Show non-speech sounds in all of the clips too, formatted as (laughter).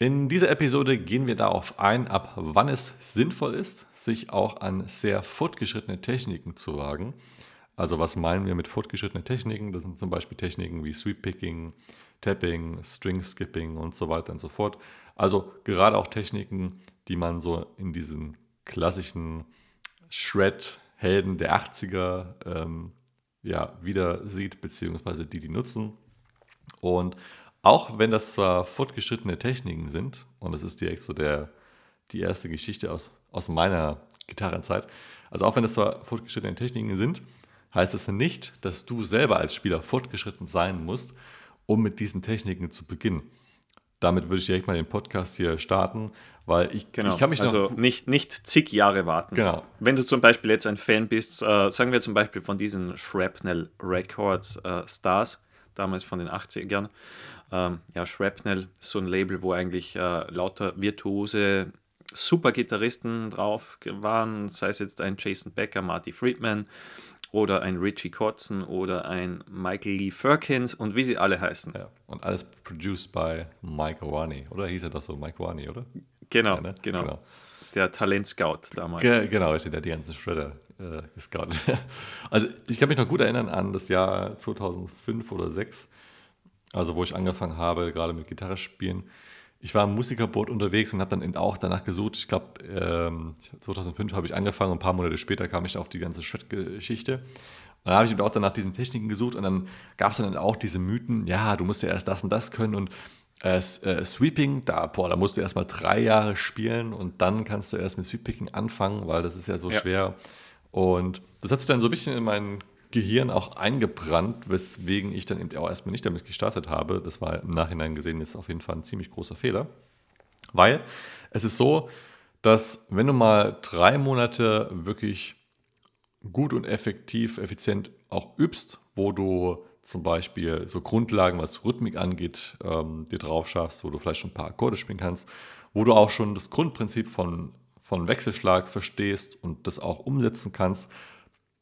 In dieser Episode gehen wir darauf ein, ab wann es sinnvoll ist, sich auch an sehr fortgeschrittene Techniken zu wagen. Also was meinen wir mit fortgeschrittenen Techniken? Das sind zum Beispiel Techniken wie Sweep Picking, Tapping, String Skipping und so weiter und so fort. Also gerade auch Techniken, die man so in diesen klassischen Shred-Helden der 80er ähm, ja, wieder sieht, beziehungsweise die, die nutzen. Und auch wenn das zwar fortgeschrittene Techniken sind, und das ist direkt so der, die erste Geschichte aus, aus meiner Gitarrenzeit, also auch wenn das zwar fortgeschrittene Techniken sind, heißt es das nicht, dass du selber als Spieler fortgeschritten sein musst, um mit diesen Techniken zu beginnen. Damit würde ich direkt mal den Podcast hier starten, weil ich, genau. ich kann mich also noch... nicht, nicht zig Jahre warten. Genau. Wenn du zum Beispiel jetzt ein Fan bist, äh, sagen wir zum Beispiel von diesen Shrapnel Records äh, Stars, damals von den 80ern, ähm, ja, Shrapnel ist so ein Label, wo eigentlich äh, lauter virtuose Super-Gitarristen drauf waren, sei es jetzt ein Jason Becker, Marty Friedman oder ein Richie Kotzen oder ein Michael Lee Firkins und wie sie alle heißen. Ja, und alles produced by Mike Warney, oder hieß er doch so, Mike Warney, oder? Genau, Ja, ne? genau, Genau. Der Talentscout damals. Ge genau, der die ganzen Shredder äh, gescoutet. (laughs) also ich kann mich noch gut erinnern an das Jahr 2005 oder 2006, also wo ich angefangen habe, gerade mit Gitarre spielen. Ich war im Musikerboard unterwegs und habe dann eben auch danach gesucht. Ich glaube, ähm, 2005 habe ich angefangen und ein paar Monate später kam ich auf die ganze Shred-Geschichte. Und dann habe ich eben auch danach diesen Techniken gesucht und dann gab es dann auch diese Mythen, ja, du musst ja erst das und das können und äh, äh, Sweeping, da, boah, da musst du erst mal drei Jahre spielen und dann kannst du erst mit Sweep-Picking anfangen, weil das ist ja so Ja. schwer. Und das hat sich dann so ein bisschen in mein Gehirn auch eingebrannt, weswegen ich dann eben auch erstmal nicht damit gestartet habe. Das war im Nachhinein gesehen jetzt auf jeden Fall ein ziemlich großer Fehler. Weil es ist so, dass wenn du mal drei Monate wirklich gut und effektiv, effizient auch übst, wo du zum Beispiel so Grundlagen, was Rhythmik angeht, ähm, dir drauf schaffst, wo du vielleicht schon ein paar Akkorde spielen kannst, wo du auch schon das Grundprinzip von, von Wechselschlag verstehst und das auch umsetzen kannst,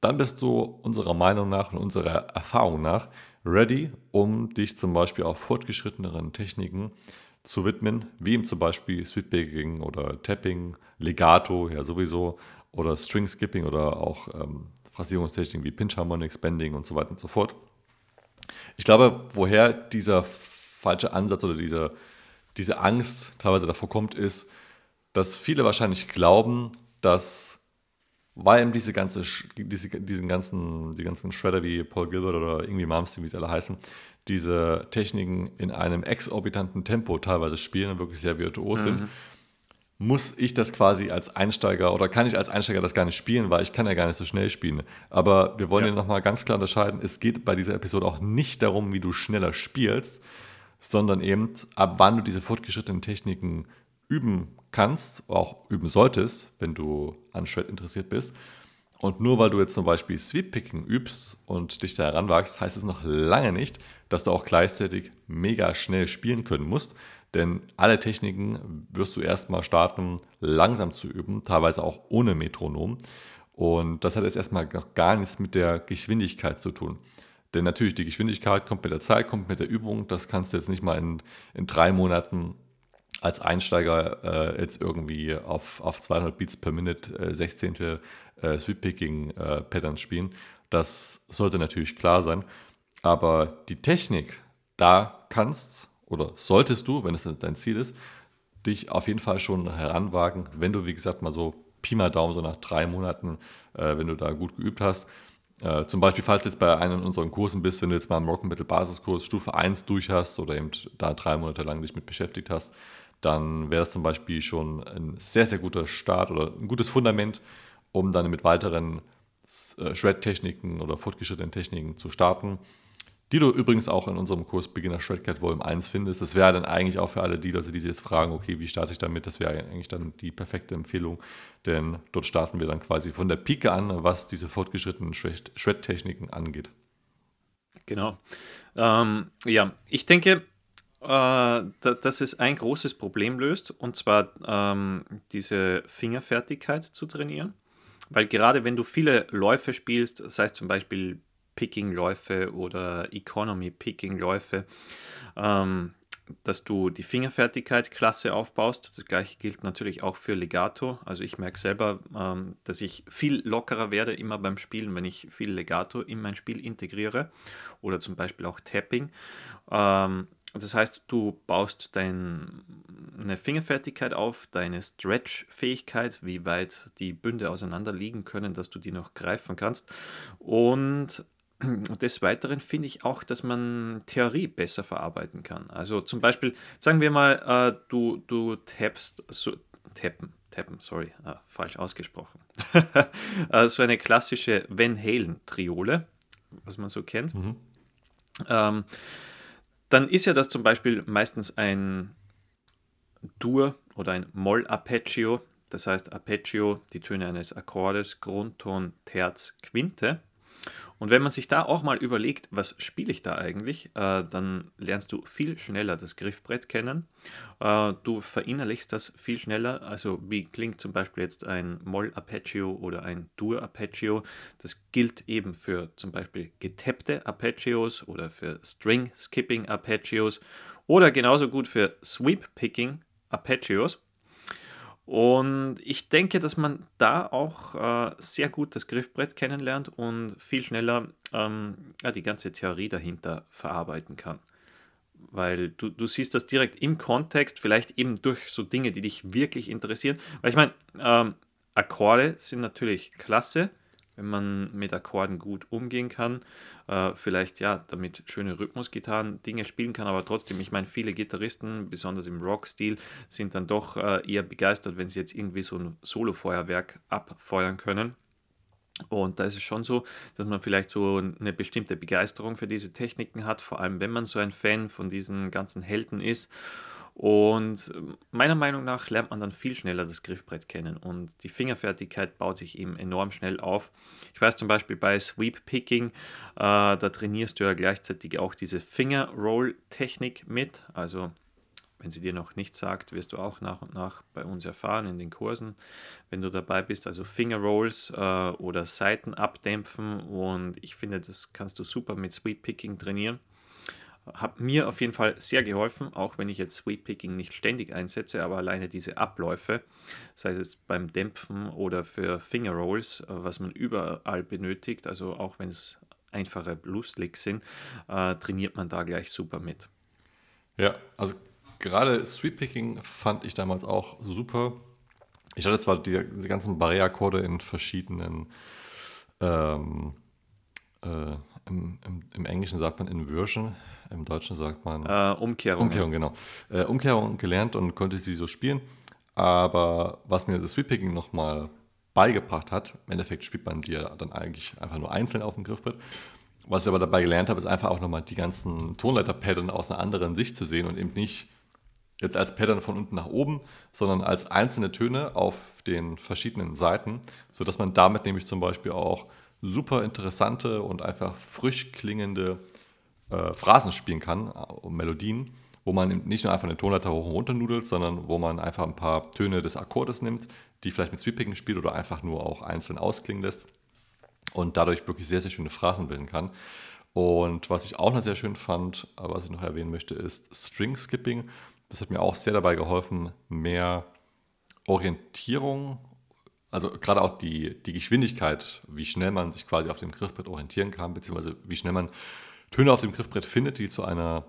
dann bist du unserer Meinung nach und unserer Erfahrung nach ready, um dich zum Beispiel auch fortgeschritteneren Techniken zu widmen, wie eben zum Beispiel Sweeppicking oder Tapping, Legato, ja sowieso, oder String Skipping oder auch ähm, Phrasierungstechniken wie Pinch Harmonics, Bending und so weiter und so fort. Ich glaube, woher dieser falsche Ansatz oder diese, diese Angst teilweise davor kommt, ist, dass viele wahrscheinlich glauben, dass weil eben diese ganze, diese, diesen ganzen, die ganzen Shredder wie Paul Gilbert oder irgendwie Malmsteen, wie sie alle heißen, diese Techniken in einem exorbitanten Tempo teilweise spielen und wirklich sehr virtuos sind, muss ich das quasi als Einsteiger oder kann ich als Einsteiger das gar nicht spielen, weil ich kann ja gar nicht so schnell spielen. Aber wir wollen Ja. hier nochmal ganz klar unterscheiden, es geht bei dieser Episode auch nicht darum, wie du schneller spielst, sondern eben ab wann du diese fortgeschrittenen Techniken üben kannst, auch üben solltest, wenn du an Shred interessiert bist. Und nur weil du jetzt zum Beispiel Sweep-Picking übst und dich da heranwagst, heißt es noch lange nicht, dass du auch gleichzeitig mega schnell spielen können musst. Denn alle Techniken wirst du erstmal starten, langsam zu üben, teilweise auch ohne Metronom. Und das hat jetzt erstmal noch gar nichts mit der Geschwindigkeit zu tun. Denn natürlich, die Geschwindigkeit kommt mit der Zeit, kommt mit der Übung. Das kannst du jetzt nicht mal in, in drei Monaten als Einsteiger äh, jetzt irgendwie auf, auf 200 Beats per Minute äh, Sechzehntel äh, Sweep-Picking-Patterns spielen. Das sollte natürlich klar sein. Aber die Technik, da kannst oder solltest du, wenn es dein Ziel ist, dich auf jeden Fall schon heranwagen, wenn du, wie gesagt, mal so Pi mal Daumen, so nach drei Monaten, äh, wenn du da gut geübt hast. Äh, zum Beispiel, falls du jetzt bei einem unserer Kursen bist, wenn du jetzt mal im Rock Metal Basiskurs Stufe 1 durch hast oder eben da drei Monate lang dich mit beschäftigt hast, dann wäre das zum Beispiel schon ein sehr, sehr guter Start oder ein gutes Fundament, um dann mit weiteren äh, Shred-Techniken oder fortgeschrittenen Techniken zu starten, die du übrigens auch in unserem Kurs Beginner Shredcat Volume 1 findest. Das wäre dann eigentlich auch für alle die Leute, die sich jetzt fragen, okay, wie starte ich damit? Das wäre eigentlich dann die perfekte Empfehlung, denn dort starten wir dann quasi von der Pike an, was diese fortgeschrittenen Shred- Shred-Techniken angeht. Genau. Ähm, ja, ich denke, dass es ein großes Problem löst, und zwar ähm, diese Fingerfertigkeit zu trainieren. Weil gerade wenn du viele Läufe spielst, sei es zum Beispiel Picking-Läufe oder Economy-Picking-Läufe, ähm, dass du die Fingerfertigkeit klasse aufbaust. Das gleiche gilt natürlich auch für Legato. Also ich merke selber, ähm, dass ich viel lockerer werde immer beim Spielen, wenn ich viel Legato in mein Spiel integriere oder zum Beispiel auch Tapping. Ähm, das heißt, du baust deine Fingerfertigkeit auf, deine Stretch-Fähigkeit, wie weit die Bünde auseinander liegen können, dass du die noch greifen kannst. Und des Weiteren finde ich auch, dass man Theorie besser verarbeiten kann. Also zum Beispiel, sagen wir mal, äh, du, du tappst, so, tappen, tappen, sorry, äh, falsch ausgesprochen. (laughs) äh, so eine klassische Van Halen-Triole, was man so kennt. Mhm. Ähm, dann ist ja das zum Beispiel meistens ein Dur oder ein Moll-Arpeggio. Das heißt Arpeggio, die Töne eines Akkordes, Grundton, Terz, Quinte. Und wenn man sich da auch mal überlegt, was spiele ich da eigentlich, äh, dann lernst du viel schneller das Griffbrett kennen. Äh, du verinnerlichst das viel schneller. Also wie klingt zum Beispiel jetzt ein Moll-Arpeggio oder ein Dur-Arpeggio. Das gilt eben für zum Beispiel getappte Arpeggios oder für String-Skipping-Arpeggios oder genauso gut für Sweep-Picking-Arpeggios. Und ich denke, dass man da auch äh, sehr gut das Griffbrett kennenlernt und viel schneller ähm, ja, die ganze Theorie dahinter verarbeiten kann. Weil du, du siehst das direkt im Kontext, vielleicht eben durch so Dinge, die dich wirklich interessieren. Weil ich meine, ähm, Akkorde sind natürlich klasse, wenn man mit Akkorden gut umgehen kann, äh, vielleicht ja damit schöne Rhythmusgitarren Dinge spielen kann, aber trotzdem, ich meine, viele Gitarristen, besonders im Rock-Stil, sind dann doch äh, eher begeistert, wenn sie jetzt irgendwie so ein Solo-Feuerwerk abfeuern können. Und da ist es schon so, dass man vielleicht so eine bestimmte Begeisterung für diese Techniken hat, vor allem wenn man so ein Fan von diesen ganzen Helden ist. Und ähm, meiner Meinung nach lernt man dann viel schneller das Griffbrett kennen und die Fingerfertigkeit baut sich eben enorm schnell auf. Ich weiß zum Beispiel bei Sweep Picking, äh, da trainierst du ja gleichzeitig auch diese Finger Roll Technik mit. Also wenn sie dir noch nichts sagt, wirst du auch nach und nach bei uns erfahren in den Kursen, wenn du dabei bist. Also Finger Rolls äh, oder Seiten abdämpfen und ich finde, das kannst du super mit Sweep Picking trainieren. Hat mir auf jeden Fall sehr geholfen, auch wenn ich jetzt Sweep Picking nicht ständig einsetze, aber alleine diese Abläufe, sei es beim Dämpfen oder für Finger Rolls, äh, was man überall benötigt, also auch wenn es einfache Blueslicks sind, äh, trainiert man da gleich super mit. Ja, also gerade Sweep Picking fand ich damals auch super. Ich hatte zwar die, die ganzen Barré-Akkorde in verschiedenen ähm, äh, im, im, im, Englischen sagt man Inversion, im Deutschen sagt man äh, Umkehrung. Umkehrung, genau. Äh, Umkehrung gelernt und konnte sie so spielen. Aber was mir das Sweep-Picking nochmal beigebracht hat, im Endeffekt spielt man die ja dann eigentlich einfach nur einzeln auf dem Griffbrett. Was ich aber dabei gelernt habe, ist einfach auch nochmal die ganzen Tonleiter-Pattern aus einer anderen Sicht zu sehen und eben nicht jetzt als Pattern von unten nach oben, sondern als einzelne Töne auf den verschiedenen Seiten, sodass man damit nämlich zum Beispiel auch super interessante und einfach frisch klingende äh, Phrasen spielen kann, äh, Melodien, wo man nicht nur einfach eine Tonleiter hoch und runter nudelt, sondern wo man einfach ein paar Töne des Akkordes nimmt, die vielleicht mit Sweeping spielt oder einfach nur auch einzeln ausklingen lässt und dadurch wirklich sehr, sehr schöne Phrasen bilden kann. Und was ich auch noch sehr schön fand, äh, was ich noch erwähnen möchte, ist String Skipping. Das hat mir auch sehr dabei geholfen, mehr Orientierung, also gerade auch die, die Geschwindigkeit, wie schnell man sich quasi auf dem Griffbrett orientieren kann, beziehungsweise wie schnell man Töne auf dem Griffbrett findet, die zu einer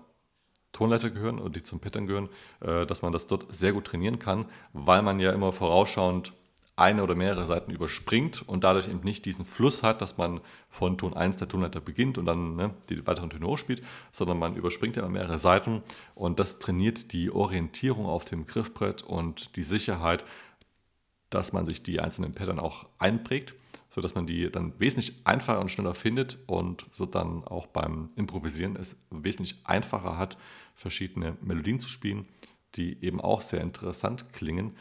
Tonleiter gehören oder die zum Pattern gehören, äh, dass man das dort sehr gut trainieren kann, weil man ja immer vorausschauend eine oder mehrere Seiten überspringt und dadurch eben nicht diesen Fluss hat, dass man von Ton 1 der Tonleiter beginnt und dann ne, die weiteren Töne hochspielt, sondern man überspringt ja immer mehrere Seiten und das trainiert die Orientierung auf dem Griffbrett und die Sicherheit, dass man sich die einzelnen Pattern auch einprägt sodass man die dann wesentlich einfacher und schneller findet und so dann auch beim Improvisieren es wesentlich einfacher hat, verschiedene Melodien zu spielen, die eben auch sehr interessant klingen,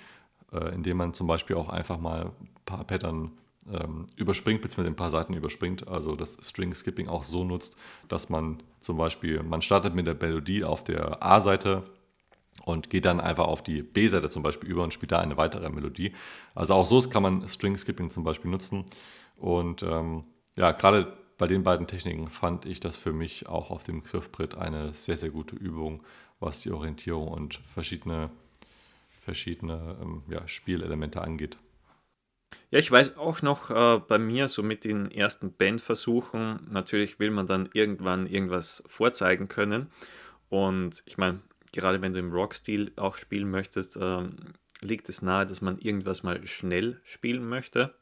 äh, indem man zum Beispiel auch einfach mal ein paar Pattern ähm, überspringt, beziehungsweise ein paar Seiten überspringt, also das String Skipping auch so nutzt, dass man zum Beispiel, man startet mit der Melodie auf der A-Seite und geht dann einfach auf die B-Seite zum Beispiel über und spielt da eine weitere Melodie. Also auch so kann man String Skipping zum Beispiel nutzen. Und ähm, ja, gerade bei den beiden Techniken fand ich das für mich auch auf dem Griffbrett eine sehr, sehr gute Übung, was die Orientierung und verschiedene, verschiedene ähm, ja, Spielelemente angeht. Ja, ich weiß auch noch äh, bei mir, so mit den ersten Bandversuchen, natürlich will man dann irgendwann irgendwas vorzeigen können. Und ich meine, gerade wenn du im Rock-Stil auch spielen möchtest, ähm, liegt es nahe, dass man irgendwas mal schnell spielen möchte.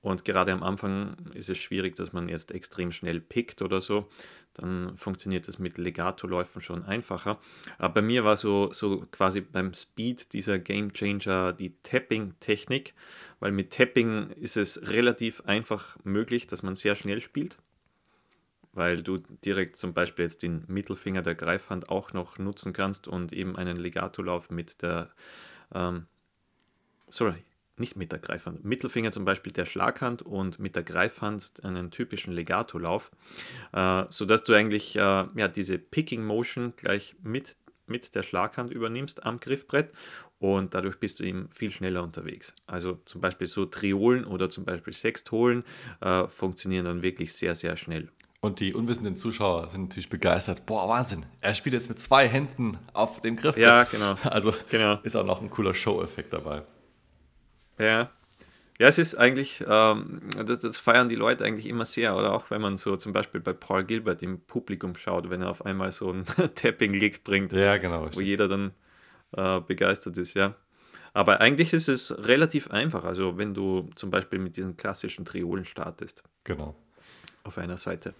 Und gerade am Anfang ist es schwierig, dass man jetzt extrem schnell pickt oder so. Dann funktioniert es mit Legato-Läufen schon einfacher. Aber bei mir war so, so quasi beim Speed dieser Game Changer die Tapping-Technik, weil mit Tapping ist es relativ einfach möglich, dass man sehr schnell spielt. Weil du direkt zum Beispiel jetzt den Mittelfinger der Greifhand auch noch nutzen kannst und eben einen Legato-Lauf mit der, ähm, sorry, nicht mit der Greifhand, Mittelfinger zum Beispiel der Schlaghand und mit der Greifhand einen typischen Legato-Lauf, äh, sodass du eigentlich äh, ja, diese Picking Motion gleich mit, mit der Schlaghand übernimmst am Griffbrett und dadurch bist du eben viel schneller unterwegs. Also zum Beispiel so Triolen oder zum Beispiel Sextolen äh, funktionieren dann wirklich sehr, sehr schnell. Und die unwissenden Zuschauer sind natürlich begeistert. Boah, Wahnsinn, er spielt jetzt mit zwei Händen auf dem Griff. Ja, genau. (laughs) Also genau. ist auch noch ein cooler Show-Effekt dabei. Ja. Ja, es ist eigentlich, ähm, das, das, feiern die Leute eigentlich immer sehr, oder auch wenn man so zum Beispiel bei Paul Gilbert im Publikum schaut, wenn er auf einmal so ein (laughs) Tapping-Lick bringt, ja, genau, wo jeder dann äh, begeistert ist, ja. Aber eigentlich ist es relativ einfach, also wenn du zum Beispiel mit diesen klassischen Triolen startest. Genau. Auf einer Seite.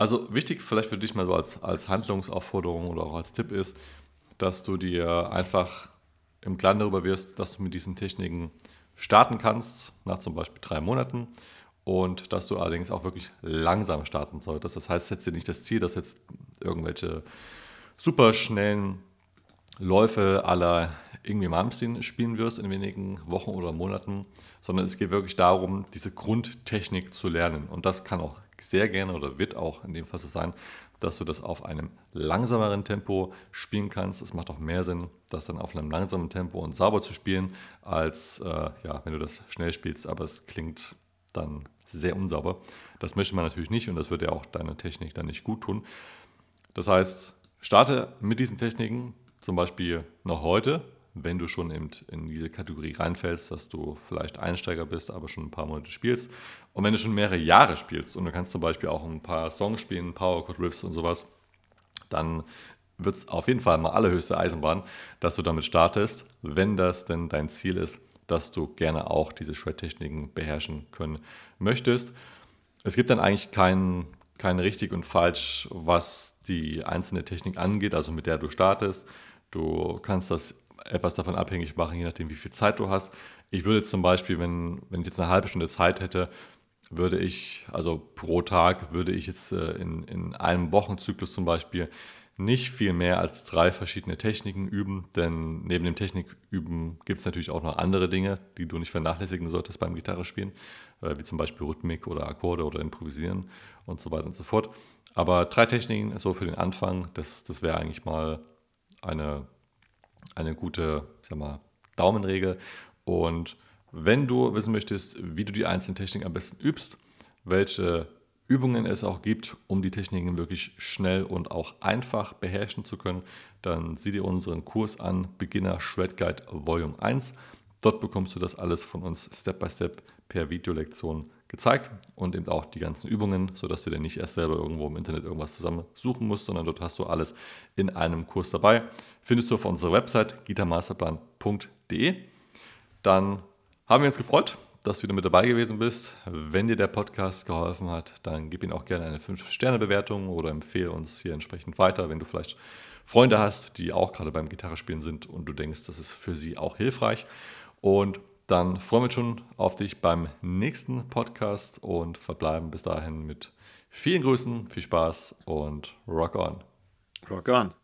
Also wichtig vielleicht für dich mal so als, als Handlungsaufforderung oder auch als Tipp ist, dass du dir einfach im Klaren darüber wirst, dass du mit diesen Techniken starten kannst, nach zum Beispiel drei Monaten. Und dass du allerdings auch wirklich langsam starten solltest. Das heißt, setz dir nicht das Ziel, dass jetzt irgendwelche super schnellen Läufe aller irgendwie Malmsteen spielen wirst in wenigen Wochen oder Monaten, sondern es geht wirklich darum, diese Grundtechnik zu lernen. Und das kann auch sehr gerne oder wird auch in dem Fall so sein, dass du das auf einem langsameren Tempo spielen kannst. Es macht auch mehr Sinn, das dann auf einem langsamen Tempo und sauber zu spielen, als äh, ja, wenn du das schnell spielst, aber es klingt dann sehr unsauber. Das möchte man natürlich nicht und das wird ja auch deine Technik dann nicht gut tun. Das heißt, starte mit diesen Techniken zum Beispiel noch heute, wenn du schon eben in diese Kategorie reinfällst, dass du vielleicht Einsteiger bist, aber schon ein paar Monate spielst. Und wenn du schon mehrere Jahre spielst und du kannst zum Beispiel auch ein paar Songs spielen, Power Chord Riffs und sowas, dann wird es auf jeden Fall mal allerhöchste Eisenbahn, dass du damit startest, wenn das denn dein Ziel ist, dass du gerne auch diese Shred-Techniken beherrschen können möchtest. Es gibt dann eigentlich kein, kein richtig und falsch, was die einzelne Technik angeht, also mit der du startest. Du kannst das etwas davon abhängig machen, je nachdem, wie viel Zeit du hast. Ich würde zum Beispiel, wenn, wenn ich jetzt eine halbe Stunde Zeit hätte, würde ich, also pro Tag, würde ich jetzt äh, in, in einem Wochenzyklus zum Beispiel nicht viel mehr als drei verschiedene Techniken üben, denn neben dem Techniküben gibt es natürlich auch noch andere Dinge, die du nicht vernachlässigen solltest beim Gitarrespielen, äh, wie zum Beispiel Rhythmik oder Akkorde oder Improvisieren und so weiter und so fort. Aber drei Techniken so für den Anfang, das, das wäre eigentlich mal eine eine gute, sag mal, Daumenregel. Und wenn du wissen möchtest, wie du die einzelnen Techniken am besten übst, welche Übungen es auch gibt, um die Techniken wirklich schnell und auch einfach beherrschen zu können, dann sieh dir unseren Kurs an, Beginner Shred Guide Volume 1. Dort bekommst du das alles von uns Step by Step per Videolektion gezeigt und eben auch die ganzen Übungen, sodass du dir nicht erst selber irgendwo im Internet irgendwas zusammensuchen musst, sondern dort hast du alles in einem Kurs dabei. Findest du auf unserer Website gitarmasterplan.de. Dann haben wir uns gefreut, dass du wieder mit dabei gewesen bist. Wenn dir der Podcast geholfen hat, dann gib ihm auch gerne eine 5-Sterne-Bewertung oder empfehle uns hier entsprechend weiter, wenn du vielleicht Freunde hast, die auch gerade beim Gitarrespielen sind und du denkst, das ist für sie auch hilfreich. Und dann freuen wir uns schon auf dich beim nächsten Podcast und verbleiben bis dahin mit vielen Grüßen, viel Spaß und Rock on. Rock on.